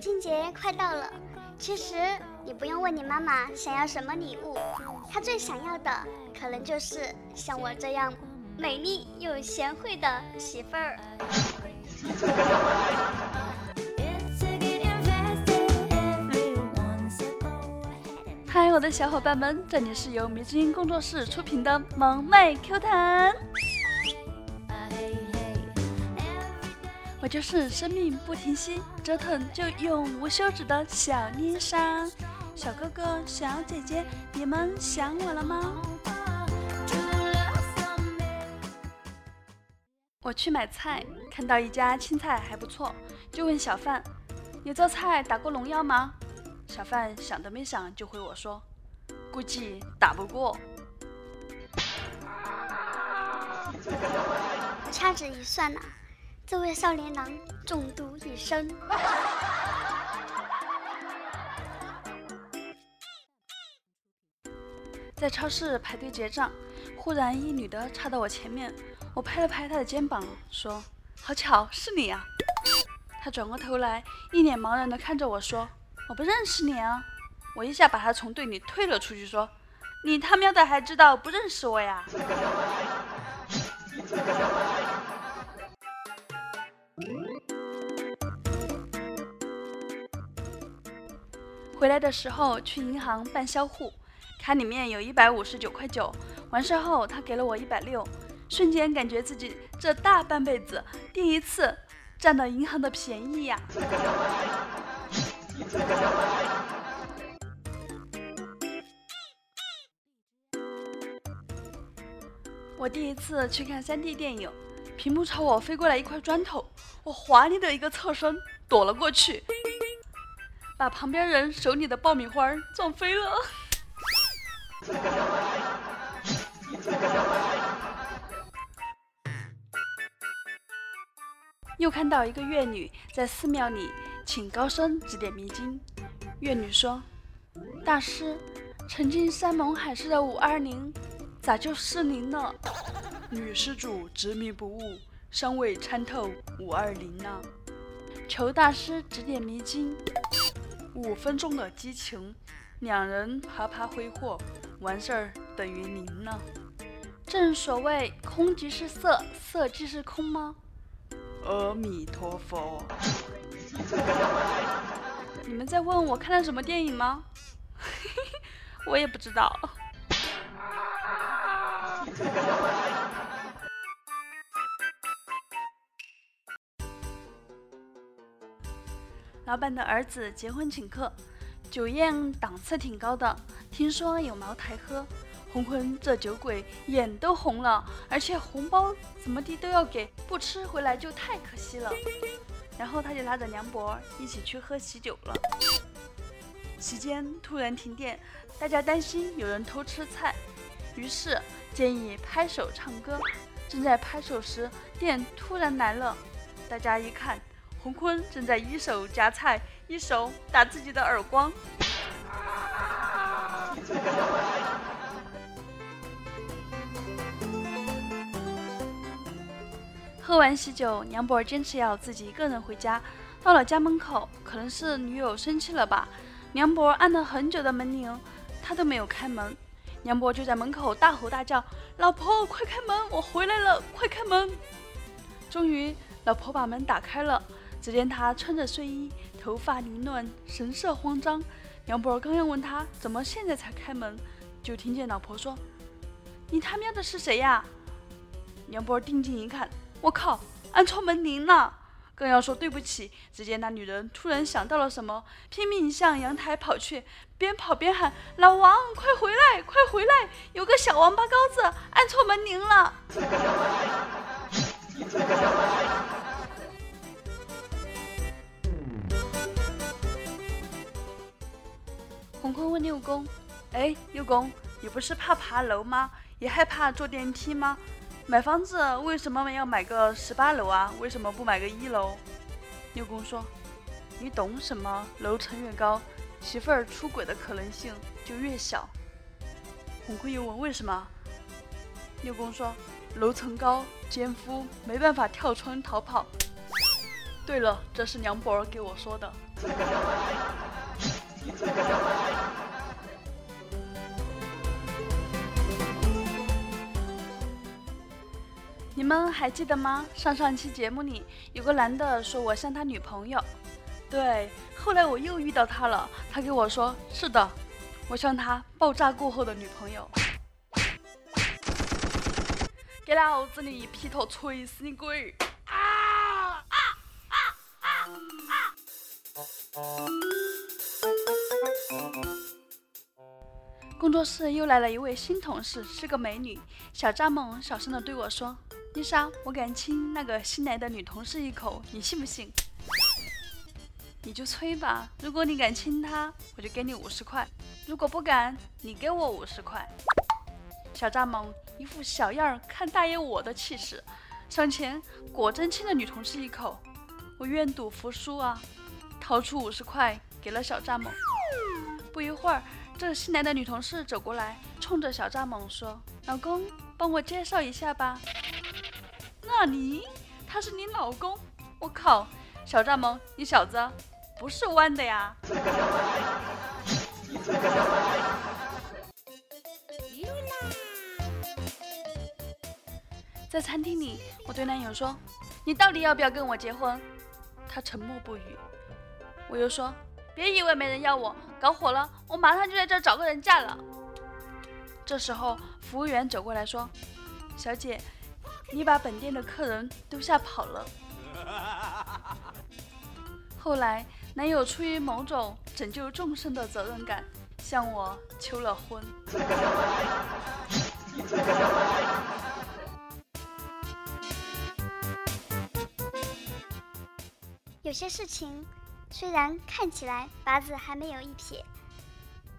亲节快到了，其实你不用问你妈妈想要什么礼物，她最想要的可能就是像我这样美丽又贤惠的媳妇儿。嗨，我的小伙伴们，这里是由迷之音工作室出品的萌妹 Q 弹。就是生命不停息，折腾就永无休止的小妮莎。小哥哥、小姐姐，你们想我了吗？我去买菜，看到一家青菜还不错，就问小贩：“你这菜打过农药吗？”小贩想都没想就回我说：“估计打不过。”掐指一算呐。这位少年郎中毒已深。在超市排队结账，忽然一女的插到我前面，我拍了拍她的肩膀，说：“好巧，是你啊！”她转过头来，一脸茫然的看着我说：“我不认识你啊！”我一下把她从队里推了出去，说：“你他喵的还知道不认识我呀？”回来的时候去银行办销户，卡里面有一百五十九块九。完事后他给了我一百六，瞬间感觉自己这大半辈子第一次占到银行的便宜呀！我第一次去看 3D 电影，屏幕朝我飞过来一块砖头，我华丽的一个侧身躲了过去。把旁边人手里的爆米花撞飞了。又看到一个乐女在寺庙里请高僧指点迷津。乐女说：“大师，曾经山盟海誓的五二零，咋就失灵了？”女施主执迷不悟，尚未参透五二零呢。求大师指点迷津。五分钟的激情，两人啪啪挥霍，完事儿等于零了。正所谓空即是色，色即是空吗？阿弥陀佛。你们在问我看了什么电影吗？我也不知道。老板的儿子结婚请客，酒宴档次挺高的，听说有茅台喝。红坤这酒鬼眼都红了，而且红包怎么地都要给，不吃回来就太可惜了。然后他就拉着梁博一起去喝喜酒了。席间突然停电，大家担心有人偷吃菜，于是建议拍手唱歌。正在拍手时，电突然来了，大家一看。洪坤正在一手夹菜，一手打自己的耳光。喝完喜酒，梁博坚持要自己一个人回家。到了家门口，可能是女友生气了吧，梁博按了很久的门铃，他都没有开门。梁博就在门口大吼大叫：“老婆，快开门，我回来了，快开门！”终于，老婆把门打开了。只见他穿着睡衣，头发凌乱，神色慌张。梁博刚要问他怎么现在才开门，就听见老婆说：“你他喵的是谁呀？”梁博定睛一看，我靠，按错门铃了。更要说对不起，只见那女人突然想到了什么，拼命向阳台跑去，边跑边喊：“老王，快回来，快回来！有个小王八羔子按错门铃了。”红坤问六公：“哎，六公，你不是怕爬楼吗？也害怕坐电梯吗？买房子为什么要买个十八楼啊？为什么不买个一楼？”六公说：“你懂什么？楼层越高，媳妇儿出轨的可能性就越小。”红坤又问：“为什么？”六公说：“楼层高，奸夫没办法跳窗逃跑。”对了，这是梁博给我说的。你们还记得吗？上上期节目里有个男的说我像他女朋友，对，后来我又遇到他了，他给我说是的，我像他爆炸过后的女朋友。给老子你劈头锤死你鬼！工作室又来了一位新同事，是个美女。小蚱蜢小声的对我说。丽莎，我敢亲那个新来的女同事一口，你信不信？你就吹吧。如果你敢亲她，我就给你五十块；如果不敢，你给我五十块。小蚱蜢一副小样儿看大爷我的气势，上前果真亲了女同事一口。我愿赌服输啊，掏出五十块给了小蚱蜢。不一会儿，这新来的女同事走过来，冲着小蚱蜢说：“老公，帮我介绍一下吧。”那你，他是你老公？我靠，小蚱蜢，你小子不是弯的呀！在餐厅里，我对男友说：“你到底要不要跟我结婚？”他沉默不语。我又说：“别以为没人要我，搞火了，我马上就在这儿找个人嫁了。”这时候，服务员走过来说：“小姐。”你把本店的客人都吓跑了。后来，男友出于某种拯救众生的责任感，向我求了婚。有些事情虽然看起来八字还没有一撇，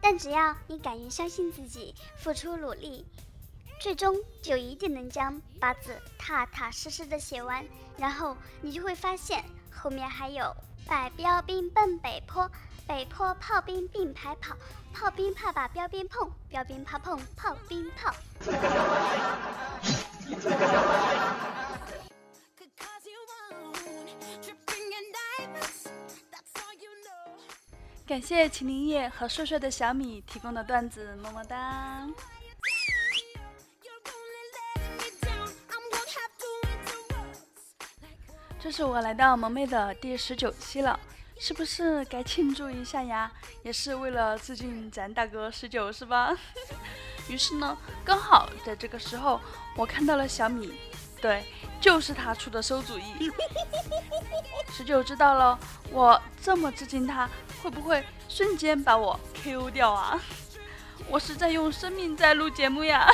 但只要你敢于相信自己，付出努力。最终就一定能将八字踏踏实实的写完，然后你就会发现后面还有百标兵奔北坡，北坡炮兵并排跑，炮兵怕把标兵碰，标兵怕碰炮兵炮。感谢秦林叶和帅帅的小米提供的段子，么么哒。这是我来到萌妹的第十九期了，是不是该庆祝一下呀？也是为了致敬咱大哥十九，是吧？于是呢，刚好在这个时候，我看到了小米，对，就是他出的馊主意。十九知道了，我这么致敬他，会不会瞬间把我 Q 掉啊？我是在用生命在录节目呀。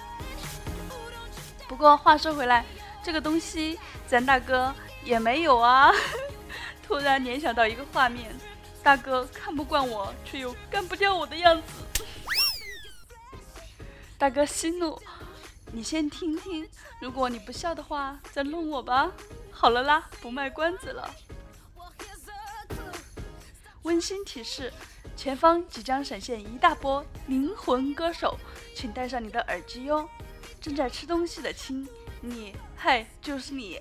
不过话说回来。这个东西，咱大哥也没有啊！突然联想到一个画面，大哥看不惯我，却又干不掉我的样子。大哥息怒，你先听听，如果你不笑的话，再弄我吧。好了啦，不卖关子了。温馨提示：前方即将闪现一大波灵魂歌手，请戴上你的耳机哟。正在吃东西的亲。你，嗨，就是你，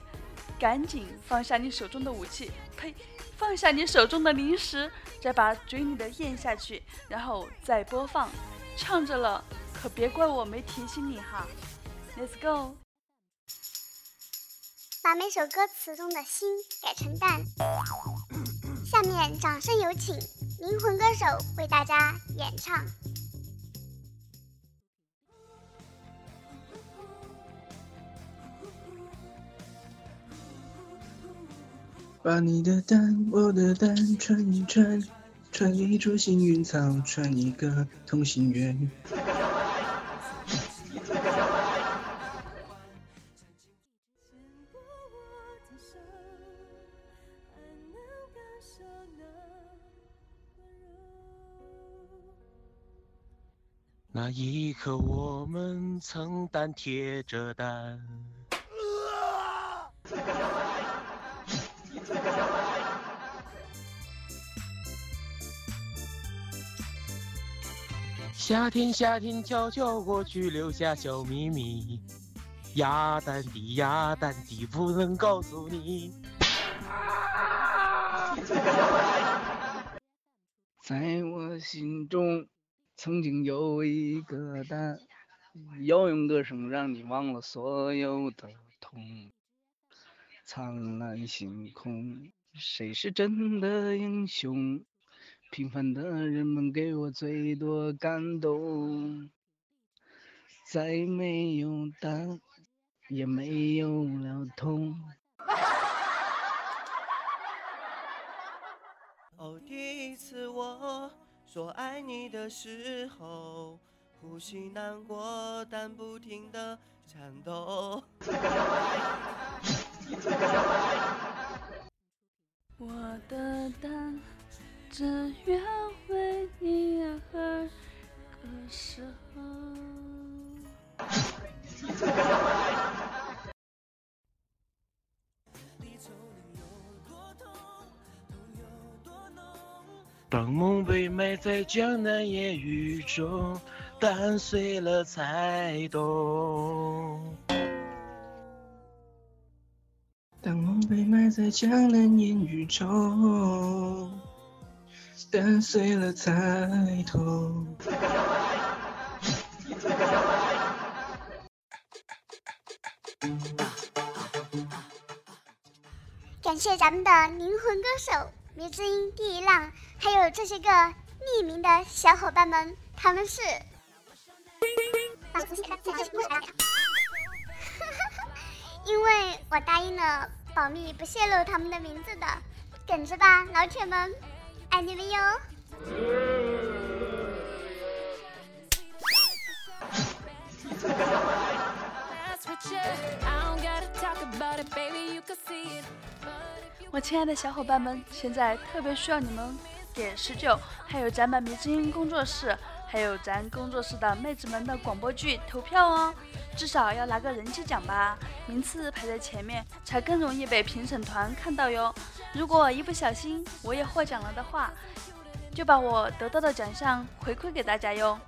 赶紧放下你手中的武器，呸，放下你手中的零食，再把嘴里的咽下去，然后再播放，唱着了，可别怪我没提醒你哈。Let's go，把每首歌词中的心改成蛋。下面掌声有请灵魂歌手为大家演唱。把你的蛋，我的蛋串一串，串一株幸运草，串一个同心圆。那一刻，我们曾胆贴着蛋。夏天，夏天悄悄过去，留下小秘密。鸭蛋的鸭蛋的不能告诉你。在我心中，曾经有一个蛋，要用歌声让你忘了所有的痛。灿烂星空，谁是真的英雄？平凡的人们给我最多感动。再没有蛋，也没有了痛。哦，第一次我说爱你的时候，呼吸难过，但不停的颤抖。我的蛋只愿为你而割舍。当梦被埋在江南烟雨中，蛋碎了才懂。当梦被埋在江南烟雨中，蛋碎了才痛。感谢咱们的灵魂歌手迷之音第一浪，还有这些个匿名的小伙伴们，他们是。因为我答应了保密不泄露他们的名字的，等着吧，老铁们，爱你们哟。我亲爱的小伙伴们，现在特别需要你们给十九，还有咱们迷之音工作室，还有咱工作室的妹子们的广播剧投票哦，至少要拿个人气奖吧，名次排在前面，才更容易被评审团看到哟。如果一不小心我也获奖了的话，就把我得到的奖项回馈给大家哟，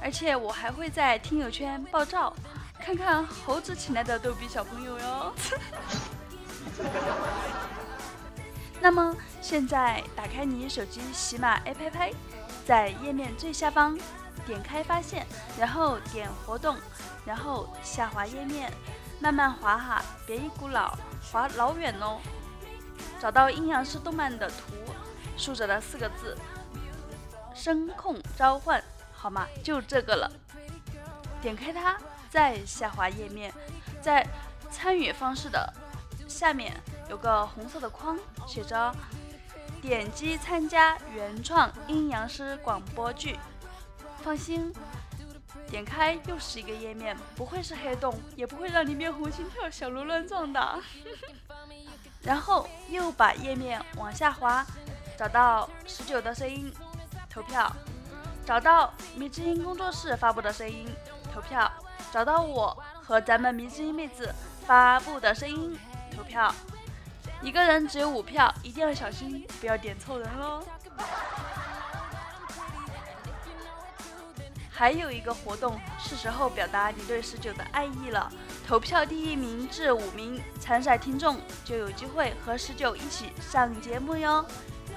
而且我还会在听友圈爆照，看看猴子请来的逗比小朋友哟。那么现在打开你手机喜马 APP，在页面最下方点开发现，然后点活动，然后下滑页面，慢慢滑哈，别一股脑滑老远喽。找到阴阳师动漫的图，竖着的四个字“声控召唤”，好吗？就这个了。点开它，再下滑页面，在参与方式的下面。有个红色的框，写着“点击参加原创阴阳师广播剧”。放心，点开又是一个页面，不会是黑洞，也不会让你面红心跳、小鹿乱撞的。然后又把页面往下滑，找到十九的声音投票，找到迷之音工作室发布的声音投票，找到我和咱们迷之音妹子发布的声音投票。一个人只有五票，一定要小心，不要点错人喽。还有一个活动，是时候表达你对十九的爱意了。投票第一名至五名参赛听众就有机会和十九一起上节目哟，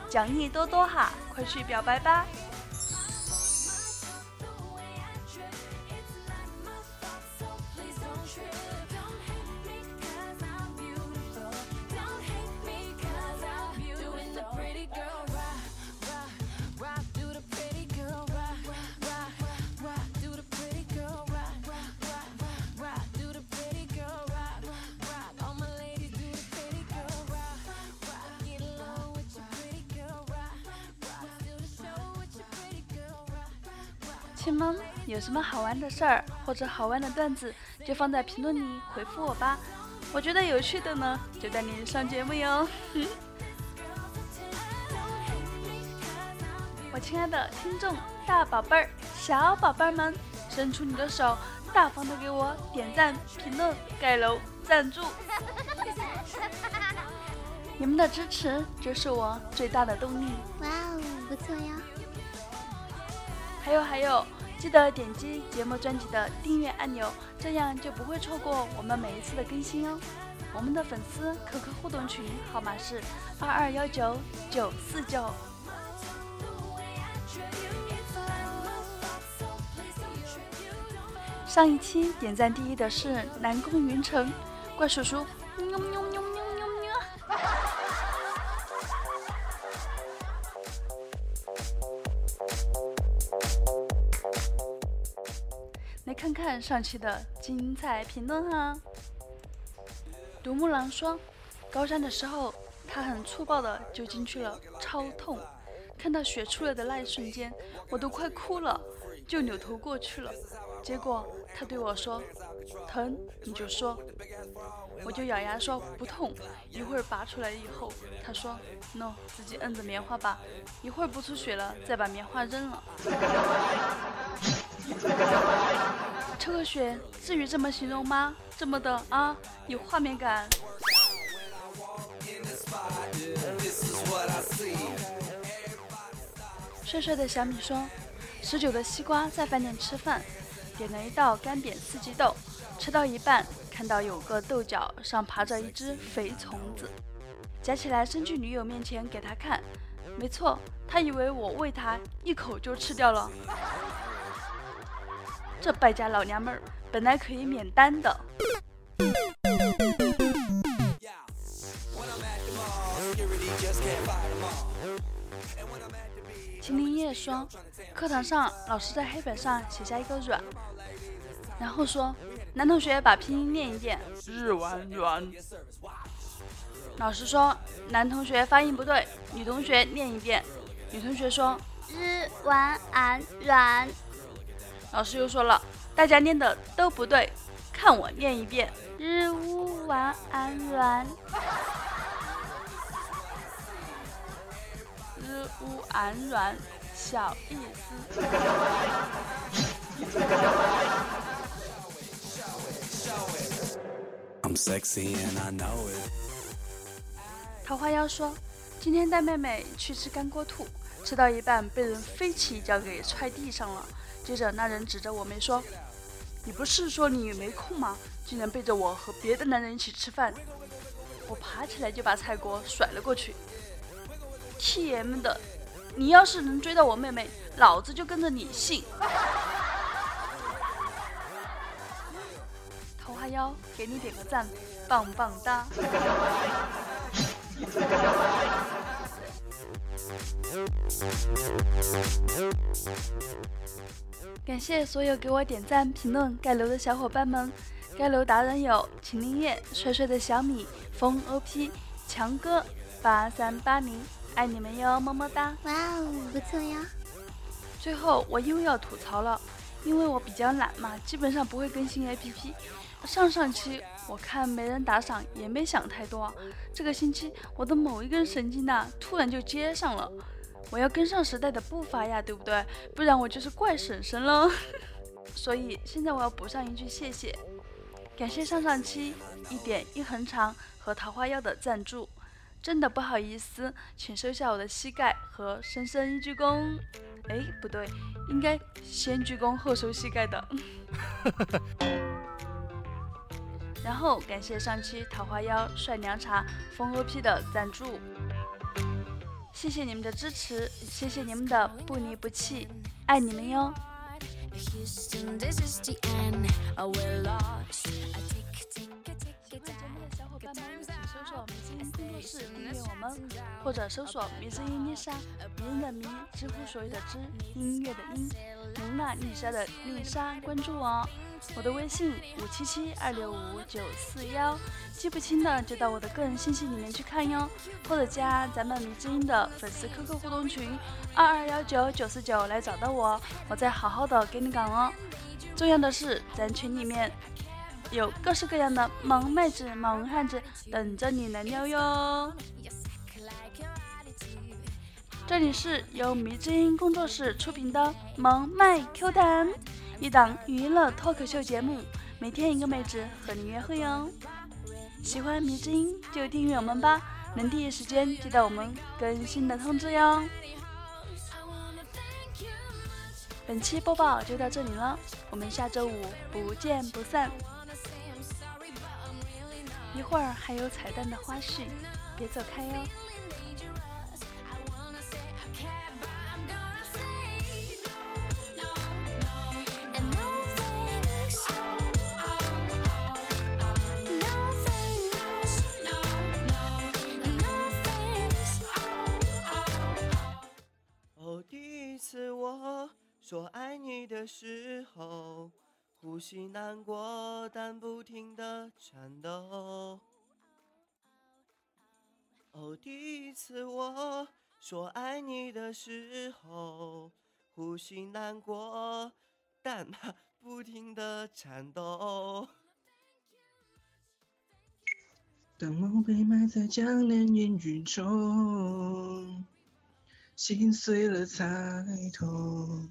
奖励多多哈，快去表白吧！亲们，有什么好玩的事儿或者好玩的段子，就放在评论里回复我吧。我觉得有趣的呢，就带你上节目哟。我亲爱的听众大宝贝儿、小宝贝儿们，伸出你的手，大方的给我点赞、评论、盖楼、赞助。你们的支持就是我最大的动力。哇哦，不错哟！还有还有，记得点击节目专辑的订阅按钮，这样就不会错过我们每一次的更新哦。我们的粉丝 QQ 互动群号码是二二幺九九四九。上一期点赞第一的是南宫云城，怪叔叔，喵喵上期的精彩评论哈。独木狼说，高三的时候，他很粗暴的就进去了，超痛。看到血出来的那一瞬间，我都快哭了，就扭头过去了。结果他对我说：“疼你就说。”我就咬牙说不痛。一会儿拔出来以后，他说：“no，自己摁着棉花吧。一会儿不出血了，再把棉花扔了。”抽个血至于这么形容吗？这么的啊，有画面感。帅帅的小米说：“十九的西瓜在饭店吃饭，点了一道干煸四季豆，吃到一半，看到有个豆角上爬着一只肥虫子，夹起来伸去女友面前给她看。没错，他以为我喂他，一口就吃掉了。这败家老娘们儿，本来可以免单的。”秦林叶说：“课堂上，老师在黑板上写下一个软，然后说，男同学把拼音念一遍，日完软。老师说，男同学发音不对，女同学念一遍。女同学说，日完安软。老师又说了，大家念的都不对，看我念一遍，日乌完安软。日乌安软，小意思。桃花妖说，今天带妹妹去吃干锅兔，吃到一半被人飞起一脚给踹地上了。接着那人指着我妹说：“你不是说你没空吗？竟然背着我和别的男人一起吃饭！”我爬起来就把菜锅甩了过去。TM 的，你要是能追到我妹妹，老子就跟着你姓。桃花妖，给你点个赞，棒棒哒！感谢所有给我点赞、评论、盖楼的小伙伴们。盖楼达人有秦林叶、帅帅的小米、风 OP、强哥、八三八零。爱你们哟，么么哒！哇哦，不错呀。最后我又要吐槽了，因为我比较懒嘛，基本上不会更新 APP。上上期我看没人打赏，也没想太多。这个星期我的某一根神经呐，突然就接上了。我要跟上时代的步伐呀，对不对？不然我就是怪婶婶了。所以现在我要补上一句谢谢，感谢上上期一点一横长和桃花妖的赞助。真的不好意思，请收下我的膝盖和深深一鞠躬。哎，不对，应该先鞠躬后收膝盖的。然后感谢上期桃花妖、帅凉茶、风 OP 的赞助，谢谢你们的支持，谢谢你们的不离不弃，爱你们哟。是订阅我们，或者搜索“迷之音丽莎”，迷人的迷，知乎所有的知，音乐的音，蒙娜丽莎的丽莎，关注我。我的微信五七七二六五九四幺，记不清的就到我的个人信息里面去看哟，或者加咱们迷之音的粉丝 QQ 互动群二二幺九九四九来找到我，我再好好的给你讲哦。重要的是，咱群里面。有各式各样的萌妹子、萌汉子等着你来撩哟！这里是由迷之音工作室出品的《萌妹 Q 弹》，一档娱乐脱口秀节目，每天一个妹子和你约会哟。喜欢迷之音就订阅我们吧，能第一时间接到我们更新的通知哟。本期播报就到这里了，我们下周五不见不散。一会儿还有彩蛋的花絮，别走开哟。说爱你的时候，呼吸难过，但不停的颤抖。哦，第一次我说爱你的时候，呼吸难过，但不停的颤抖。当梦被埋在江南烟雨中，心碎了才痛。